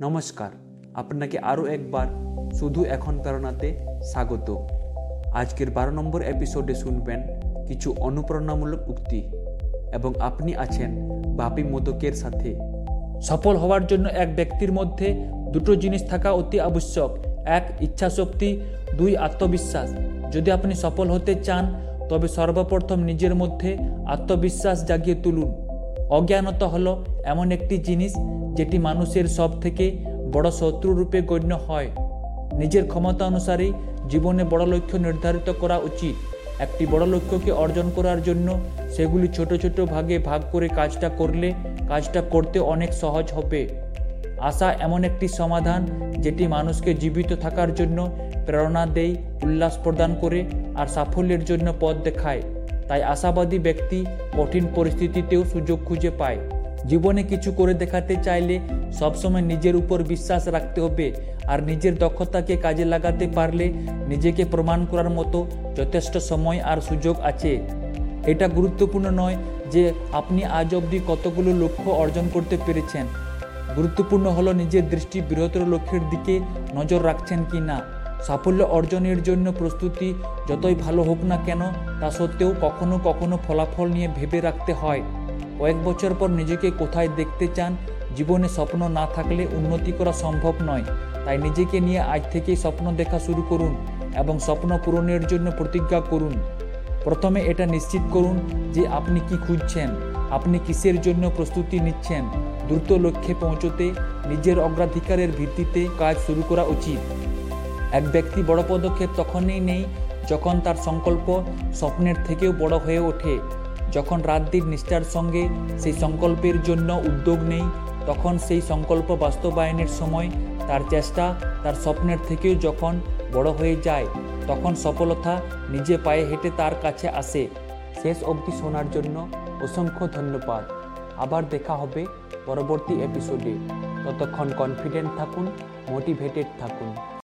নমস্কার। আপনাকে আরও একবার শুধু এখন প্রেরণাতে স্বাগত। আজকের বারো নম্বর এপিসোডে শুনবেন কিছু অনুপ্রেরণামূলক উক্তি এবং আপনি আছেন বাপি মোদকের সাথে। সফল হওয়ার জন্য এক ব্যক্তির মধ্যে দুটো জিনিস থাকা অতি আবশ্যক। এক, ইচ্ছাশক্তি। দুই, আত্মবিশ্বাস। যদি আপনি সফল হতে চান, তবে সর্বপ্রথম নিজের মধ্যে আত্মবিশ্বাস জাগিয়ে তুলুন। অজ্ঞানতা হলো এমন একটি জিনিস যেটি মানুষের সব থেকে বড় শত্রু রূপে গণ্য হয়। নিজের ক্ষমতা অনুসারেই জীবনে বড় লক্ষ্য নির্ধারিত করা উচিত। একটি বড় লক্ষ্যকে অর্জন করার জন্য সেগুলি ছোট ছোট ভাগে ভাগ করে কাজটা করলে কাজটা করতে অনেক সহজ হবে। আশা এমন একটি সমাধান যেটি মানুষকে জীবিত থাকার জন্য প্রেরণা দেয়, উল্লাস প্রদান করে আর সাফল্যের জন্য পথ দেখায়। তাই আশাবাদী ব্যক্তি কঠিন পরিস্থিতিতেও সুযোগ খুঁজে পায়। জীবনে কিছু করে দেখাতে চাইলে সবসময় নিজের উপর বিশ্বাস রাখতে হবে আর নিজের দক্ষতাকে কাজে লাগাতে পারলে নিজেকে প্রমাণ করার মতো যথেষ্ট সময় আর সুযোগ আছে। এটা গুরুত্বপূর্ণ নয় যে আপনি আজ অবধি কতগুলো লক্ষ্য অর্জন করতে পেরেছেন। গুরুত্বপূর্ণ হলো নিজের দৃষ্টি বৃহত্তর লক্ষ্যের দিকে নজর রাখছেন কি না সাফল্য অর্জনের জন্য প্রস্তুতি যতই ভালো হোক না কেন, তা সত্ত্বেও কখনো কখনো ফলাফল নিয়ে ভেবে রাখতে হয়। কয়েক বছর পর নিজেকে কোথায় দেখতে চান, জীবনে স্বপ্ন না থাকলে উন্নতি করা সম্ভব নয়। তাই নিজেকে নিয়ে আজ থেকেই স্বপ্ন দেখা শুরু করুন এবং স্বপ্ন পূরণের জন্য প্রতিজ্ঞা করুন। প্রথমে এটা নিশ্চিত করুন যে আপনি কি খুঁজছেন, আপনি কিসের জন্য প্রস্তুতি নিচ্ছেন। দ্রুত লক্ষ্যে পৌঁছতে, নিজের অগ্রাধিকারের ভিত্তিতে কাজ শুরু করা উচিত। এক ব্যক্তি বড় পদক্ষেপ তখনই নেই যখন তার সংকল্প স্বপ্নের থেকেও বড় হয়ে ওঠে। যখন রাত দিন নিষ্ঠার সঙ্গে সেই সংকল্পের জন্য উদ্যোগ নেই, তখন সেই সংকল্প বাস্তবায়নের সময় তার চেষ্টা তার স্বপ্নের থেকেও যখন বড় হয়ে যায়, তখন সফলতা নিজে পায়ে হেঁটে তার কাছে আসে। শেষ অবধি শোনার জন্য অসংখ্য ধন্যবাদ। আবার দেখা হবে পরবর্তী এপিসোডে ততক্ষণ কনফিডেন্ট থাকুন মোটিভেটেড থাকুন।